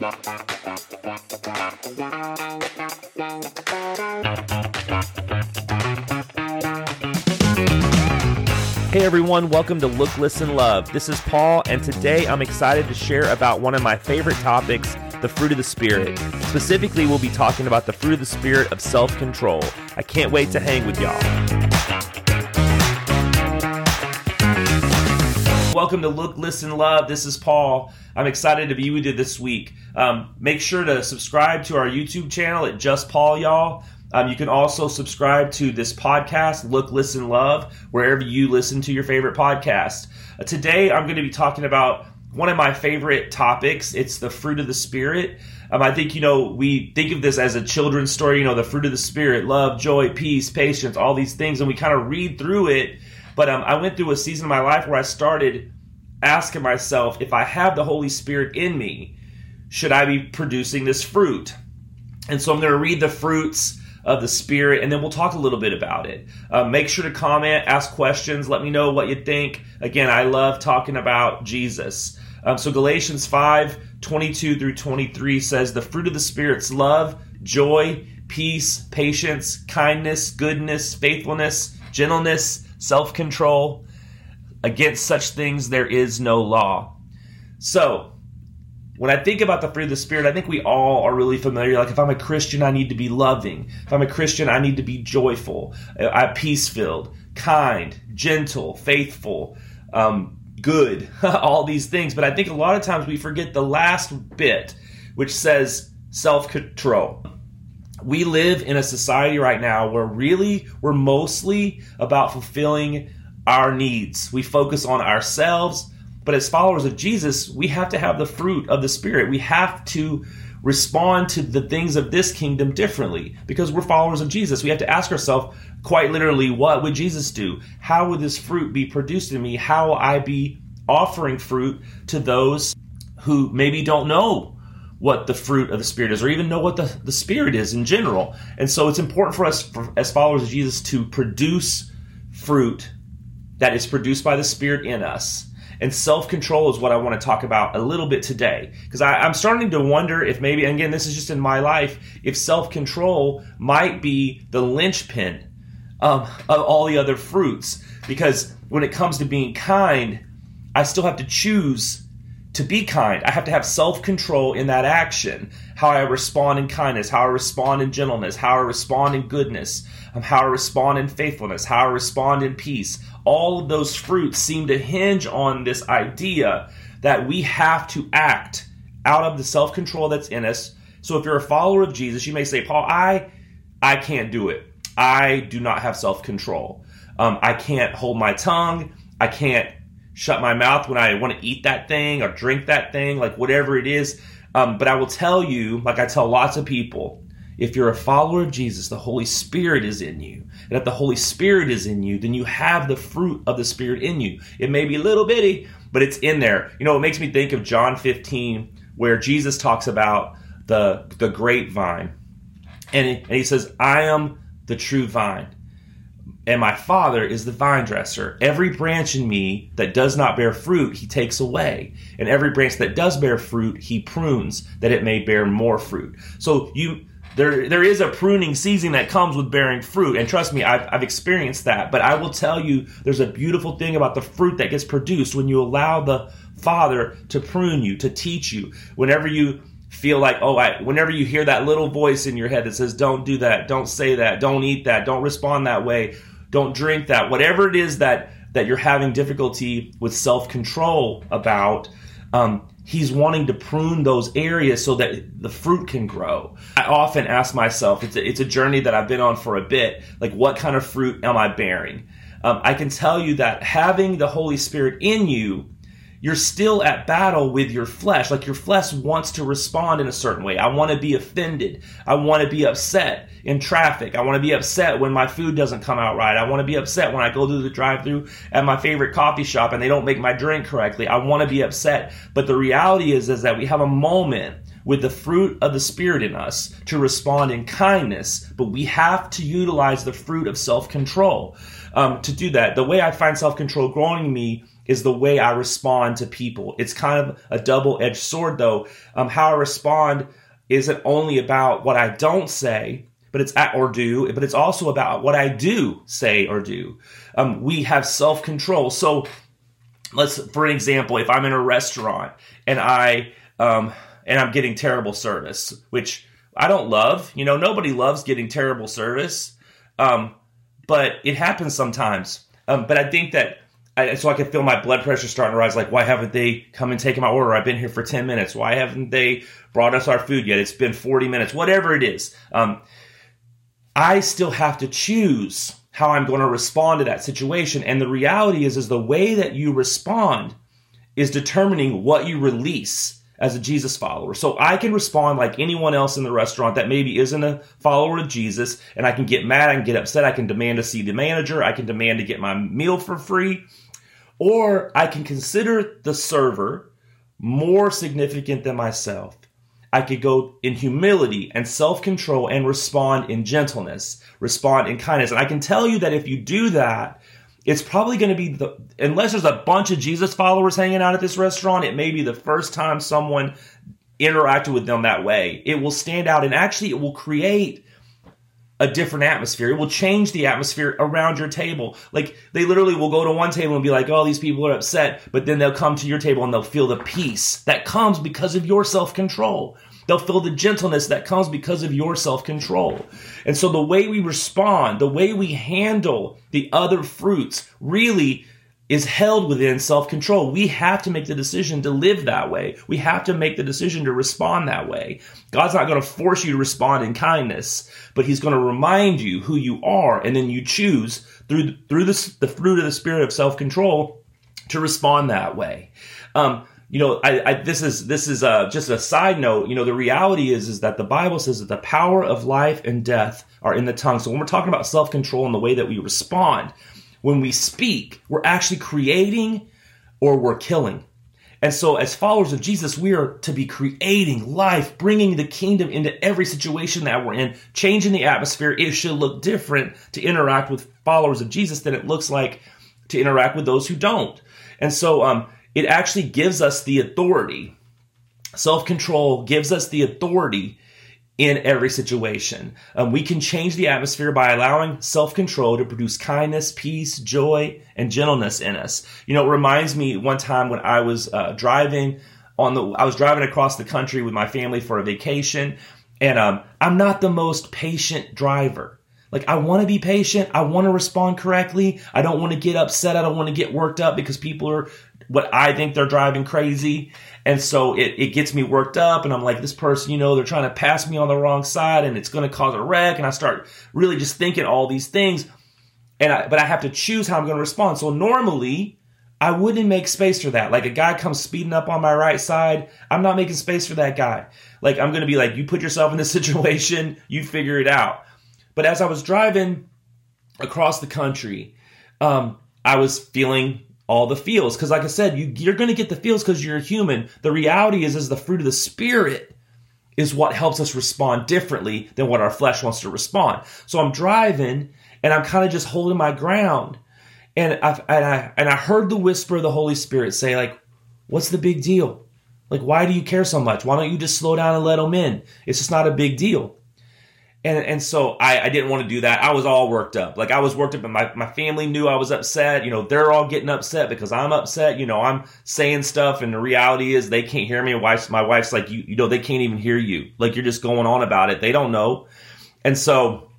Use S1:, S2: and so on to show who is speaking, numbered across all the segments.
S1: Hey everyone, welcome to Look, Listen, Love. This is Paul, and today I'm excited to share about one of my favorite topics the fruit of the Spirit. Specifically, we'll be talking about the fruit of the Spirit of self control. I can't wait to hang with y'all. Welcome to Look, Listen, Love. This is Paul. I'm excited to be with you this week. Um, make sure to subscribe to our YouTube channel at Just Paul, y'all. Um, you can also subscribe to this podcast, Look, Listen, Love, wherever you listen to your favorite podcast. Uh, today, I'm going to be talking about one of my favorite topics. It's the fruit of the Spirit. Um, I think, you know, we think of this as a children's story, you know, the fruit of the Spirit, love, joy, peace, patience, all these things, and we kind of read through it. But um, I went through a season of my life where I started asking myself if I have the Holy Spirit in me, should I be producing this fruit? And so I'm going to read the fruits of the Spirit, and then we'll talk a little bit about it. Uh, make sure to comment, ask questions, let me know what you think. Again, I love talking about Jesus. Um, so Galatians 5 22 through 23 says, The fruit of the Spirit's love, joy, peace, patience, kindness, goodness, faithfulness, gentleness, self control. Against such things there is no law. So, when I think about the fruit of the Spirit, I think we all are really familiar. Like, if I'm a Christian, I need to be loving. If I'm a Christian, I need to be joyful, uh, peace filled, kind, gentle, faithful, um, good, all these things. But I think a lot of times we forget the last bit, which says self control. We live in a society right now where really we're mostly about fulfilling our needs. We focus on ourselves but as followers of Jesus, we have to have the fruit of the Spirit. We have to respond to the things of this kingdom differently because we're followers of Jesus. We have to ask ourselves, quite literally, what would Jesus do? How would this fruit be produced in me? How will I be offering fruit to those who maybe don't know what the fruit of the Spirit is or even know what the, the Spirit is in general? And so it's important for us, for, as followers of Jesus, to produce fruit that is produced by the Spirit in us and self control is what I want to talk about a little bit today. Because I'm starting to wonder if maybe, again, this is just in my life, if self control might be the linchpin um, of all the other fruits. Because when it comes to being kind, I still have to choose to be kind. I have to have self control in that action. How I respond in kindness, how I respond in gentleness, how I respond in goodness, um, how I respond in faithfulness, how I respond in peace all of those fruits seem to hinge on this idea that we have to act out of the self control that's in us. So if you're a follower of Jesus, you may say, Paul, I, I can't do it. I do not have self control. Um, I can't hold my tongue. I can't shut my mouth when I want to eat that thing or drink that thing, like whatever it is. Um, but I will tell you, like I tell lots of people, if you're a follower of Jesus, the Holy Spirit is in you. And if the Holy Spirit is in you, then you have the fruit of the Spirit in you. It may be a little bitty, but it's in there. You know, it makes me think of John 15, where Jesus talks about the, the grapevine. And, and he says, I am the true vine and my father is the vine dresser. Every branch in me that does not bear fruit, he takes away. And every branch that does bear fruit, he prunes that it may bear more fruit. So you there there is a pruning season that comes with bearing fruit. And trust me I've, I've experienced that. But i will tell you there's a beautiful thing about the fruit that gets produced when you allow the father to prune you to teach you. Whenever you feel like oh I, whenever you hear that little voice in your head that says don't do that. Don't say that. Don't eat that. Don't respond that way don't drink that whatever it is that that you're having difficulty with self-control about um, he's wanting to prune those areas so that the fruit can grow. I often ask myself, it's a, it's a journey that I've been on for a bit, like what kind of fruit am I bearing? Um, I can tell you that having the Holy Spirit in you you're still at battle with your flesh. Like your flesh wants to respond in a certain way. I want to be offended. I want to be upset in traffic. I want to be upset when my food doesn't come out right. I want to be upset when I go through the drive through at my favorite coffee shop and they don't make my drink correctly. I want to be upset. But the reality is, is that we have a moment with the fruit of the Spirit in us to respond in kindness, but we have to utilize the fruit of self control um, to do that. The way I find self control growing in me is the way I respond to people. It's kind of a double edged sword, though. Um, how I respond isn't only about what I don't say, but it's at or do, but it's also about what I do say or do. Um, we have self control. So let's, for example, if I'm in a restaurant and I, um, and I'm getting terrible service, which I don't love, you know, nobody loves getting terrible service. Um, but it happens sometimes. Um, but I think that I, so I can feel my blood pressure starting to rise. Like, why haven't they come and taken my order? I've been here for 10 minutes. Why haven't they brought us our food yet? It's been 40 minutes, whatever it is. Um, I still have to choose how I'm going to respond to that situation. And the reality is, is the way that you respond is determining what you release as a Jesus follower. So I can respond like anyone else in the restaurant that maybe isn't a follower of Jesus, and I can get mad, I can get upset, I can demand to see the manager, I can demand to get my meal for free, or I can consider the server more significant than myself. I could go in humility and self control and respond in gentleness, respond in kindness. And I can tell you that if you do that, it's probably going to be the, unless there's a bunch of Jesus followers hanging out at this restaurant, it may be the first time someone interacted with them that way. It will stand out and actually it will create a different atmosphere. It will change the atmosphere around your table. Like they literally will go to one table and be like, "Oh, these people are upset," but then they'll come to your table and they'll feel the peace that comes because of your self-control. They'll feel the gentleness that comes because of your self-control. And so the way we respond, the way we handle the other fruits really is held within self control. We have to make the decision to live that way. We have to make the decision to respond that way. God's not going to force you to respond in kindness, but He's going to remind you who you are, and then you choose through through this, the fruit of the spirit of self control to respond that way. Um, you know, I, I, this is this is uh, just a side note. You know, the reality is is that the Bible says that the power of life and death are in the tongue. So when we're talking about self control and the way that we respond, when we speak, we're actually creating or we're killing. And so, as followers of Jesus, we are to be creating life, bringing the kingdom into every situation that we're in, changing the atmosphere. It should look different to interact with followers of Jesus than it looks like to interact with those who don't. And so, um, it actually gives us the authority. Self control gives us the authority in every situation. Um, we can change the atmosphere by allowing self control to produce kindness, peace, joy, and gentleness in us. You know, it reminds me one time when I was uh, driving on the, I was driving across the country with my family for a vacation, and um, I'm not the most patient driver. Like, I want to be patient. I want to respond correctly. I don't want to get upset. I don't want to get worked up because people are what I think they're driving crazy. And so it, it gets me worked up and I'm like, this person, you know, they're trying to pass me on the wrong side and it's going to cause a wreck. And I start really just thinking all these things. And I, but I have to choose how I'm going to respond. So normally I wouldn't make space for that. Like a guy comes speeding up on my right side. I'm not making space for that guy. Like I'm going to be like, you put yourself in this situation, you figure it out. But as I was driving across the country, um, I was feeling all the feels. Because, like I said, you, you're going to get the feels because you're human. The reality is, is the fruit of the spirit is what helps us respond differently than what our flesh wants to respond. So I'm driving and I'm kind of just holding my ground, and and I and I heard the whisper of the Holy Spirit say, like, "What's the big deal? Like, why do you care so much? Why don't you just slow down and let them in? It's just not a big deal." And, and so I, I didn't want to do that. I was all worked up. Like I was worked up and my, my family knew I was upset. You know, they're all getting upset because I'm upset. You know, I'm saying stuff and the reality is they can't hear me. My wife's, my wife's like, you, you know, they can't even hear you. Like you're just going on about it. They don't know. And so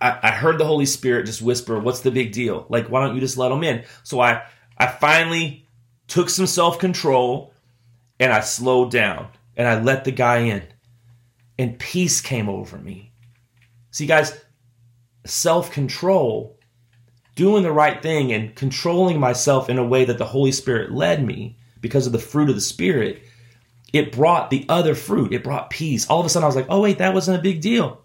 S1: I, I heard the Holy Spirit just whisper, what's the big deal? Like, why don't you just let them in? So I, I finally took some self control and I slowed down and I let the guy in and peace came over me See, guys, self control, doing the right thing and controlling myself in a way that the Holy Spirit led me because of the fruit of the Spirit, it brought the other fruit. It brought peace. All of a sudden, I was like, oh, wait, that wasn't a big deal.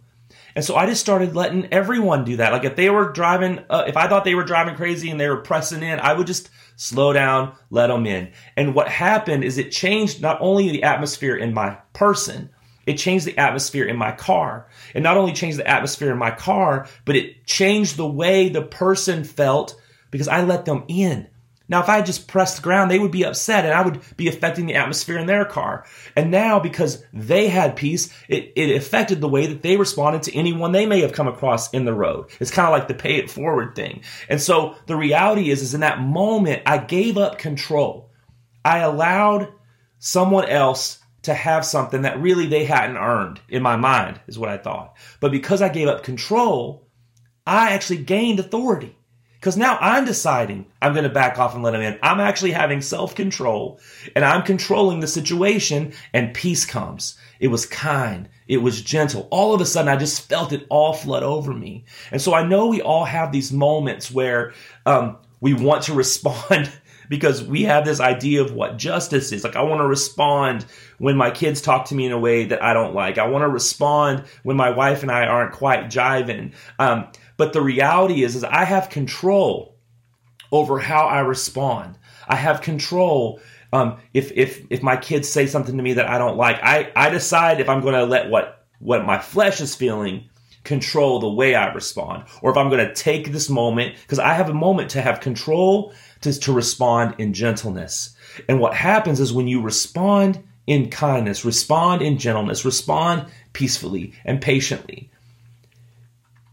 S1: And so I just started letting everyone do that. Like if they were driving, uh, if I thought they were driving crazy and they were pressing in, I would just slow down, let them in. And what happened is it changed not only the atmosphere in my person, it changed the atmosphere in my car. It not only changed the atmosphere in my car, but it changed the way the person felt because I let them in. Now, if I had just pressed the ground, they would be upset and I would be affecting the atmosphere in their car. And now, because they had peace, it, it affected the way that they responded to anyone they may have come across in the road. It's kind of like the pay it forward thing. And so the reality is, is in that moment, I gave up control. I allowed someone else to have something that really they hadn't earned in my mind, is what I thought. But because I gave up control, I actually gained authority. Because now I'm deciding I'm going to back off and let him in. I'm actually having self control and I'm controlling the situation and peace comes. It was kind. It was gentle. All of a sudden, I just felt it all flood over me. And so I know we all have these moments where um, we want to respond because we have this idea of what justice is. Like, I want to respond when my kids talk to me in a way that I don't like. I want to respond when my wife and I aren't quite jiving. Um, but the reality is, is I have control over how I respond. I have control. Um, if if if my kids say something to me that I don't like, I I decide if I'm going to let what what my flesh is feeling control the way I respond, or if I'm going to take this moment because I have a moment to have control to to respond in gentleness. And what happens is when you respond in kindness, respond in gentleness, respond peacefully and patiently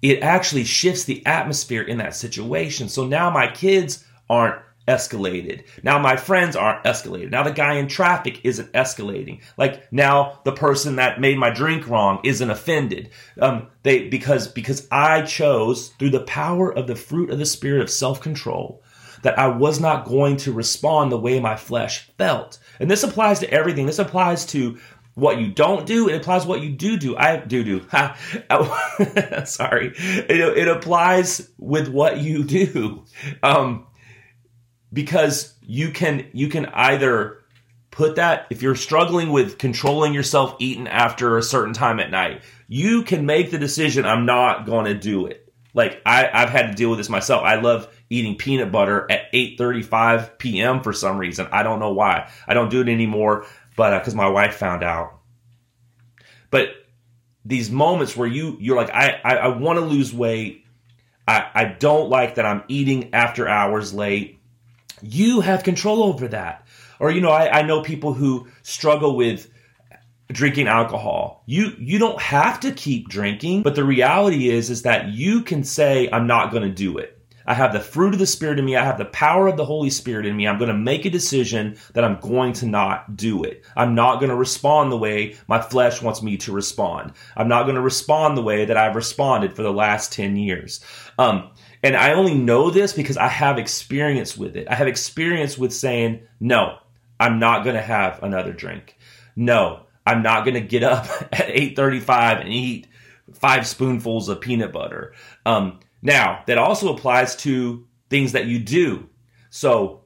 S1: it actually shifts the atmosphere in that situation. So now my kids aren't escalated. Now my friends aren't escalated. Now the guy in traffic isn't escalating. Like now the person that made my drink wrong isn't offended. Um, they because because I chose through the power of the fruit of the spirit of self control that I was not going to respond the way my flesh felt. And this applies to everything. This applies to what you don't do. It applies what you do do. I do do. Sorry. It, it applies with what you do. Um, because you can, you can either put that, if you're struggling with controlling yourself eating after a certain time at night, you can make the decision, I'm not going to do it. Like I, I've had to deal with this myself. I love eating peanut butter at 8:35 p.m. for some reason. I don't know why. I don't do it anymore but because uh, my wife found out. But these moments where you you're like, I I, I want to lose weight. I, I don't like that I'm eating after hours late. You have control over that. Or you know, I, I know people who struggle with drinking alcohol. You you don't have to keep drinking, but the reality is is that you can say I'm not going to do it. I have the fruit of the Spirit in me. I have the power of the Holy Spirit in me. I'm going to make a decision that I'm going to not do it. I'm not going to respond the way my flesh wants me to respond. I'm not going to respond the way that I've responded for the last 10 years. Um, and I only know this because I have experience with it. I have experience with saying, no, I'm not going to have another drink. No, I'm not going to get up at 8:35 and eat five spoonfuls of peanut butter. Um, now, that also applies to things that you do. So,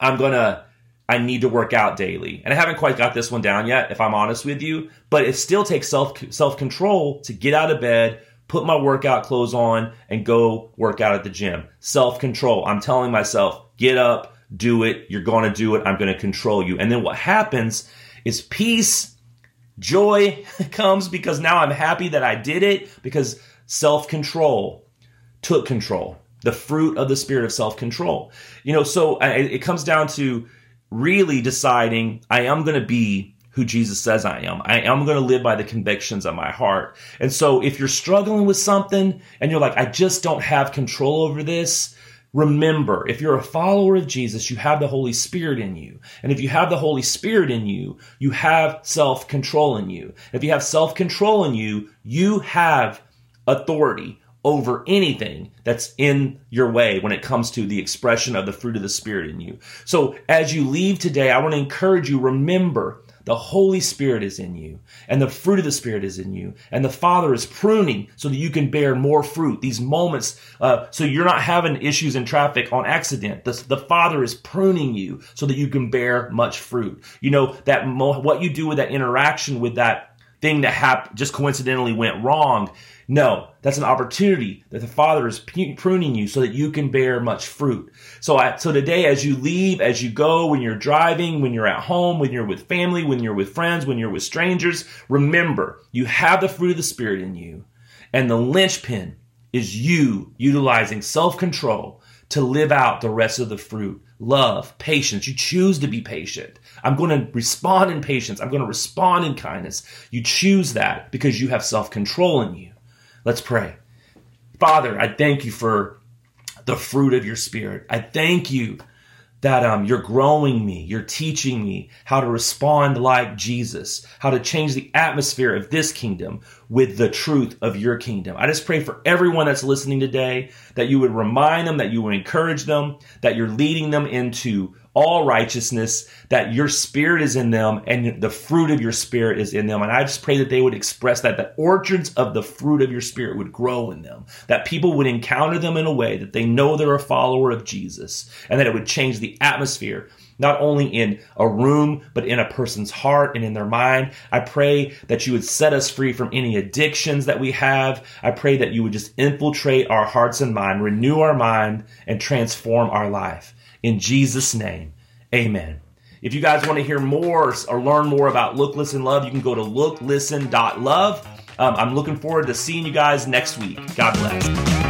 S1: I'm going to I need to work out daily. And I haven't quite got this one down yet if I'm honest with you, but it still takes self self-control to get out of bed, put my workout clothes on and go work out at the gym. Self-control. I'm telling myself, get up, do it. You're going to do it. I'm going to control you. And then what happens is peace, joy comes because now I'm happy that I did it because self-control took control, the fruit of the spirit of self control. You know, so it comes down to really deciding I am going to be who Jesus says I am. I am going to live by the convictions of my heart. And so if you're struggling with something and you're like, I just don't have control over this, remember, if you're a follower of Jesus, you have the Holy Spirit in you. And if you have the Holy Spirit in you, you have self control in you. If you have self control in you, you have authority over anything that's in your way when it comes to the expression of the fruit of the Spirit in you. So as you leave today, I want to encourage you, remember the Holy Spirit is in you and the fruit of the Spirit is in you and the Father is pruning so that you can bear more fruit. These moments, uh, so you're not having issues in traffic on accident. The, the Father is pruning you so that you can bear much fruit. You know, that mo- what you do with that interaction with that thing that hap- just coincidentally went wrong no, that's an opportunity that the Father is pruning you so that you can bear much fruit. So, I, so today, as you leave, as you go, when you're driving, when you're at home, when you're with family, when you're with friends, when you're with strangers, remember you have the fruit of the Spirit in you, and the linchpin is you utilizing self control to live out the rest of the fruit love, patience. You choose to be patient. I'm going to respond in patience. I'm going to respond in kindness. You choose that because you have self control in you. Let's pray. Father, I thank you for the fruit of your spirit. I thank you that um, you're growing me, you're teaching me how to respond like Jesus, how to change the atmosphere of this kingdom with the truth of your kingdom. I just pray for everyone that's listening today that you would remind them, that you would encourage them, that you're leading them into all righteousness, that your spirit is in them and the fruit of your spirit is in them. And I just pray that they would express that, that orchards of the fruit of your spirit would grow in them, that people would encounter them in a way that they know they're a follower of Jesus and that it would change the atmosphere not only in a room, but in a person's heart and in their mind. I pray that you would set us free from any addictions that we have. I pray that you would just infiltrate our hearts and mind, renew our mind, and transform our life. In Jesus' name, amen. If you guys want to hear more or learn more about Look, Listen, Love, you can go to looklisten.love. Um, I'm looking forward to seeing you guys next week. God bless.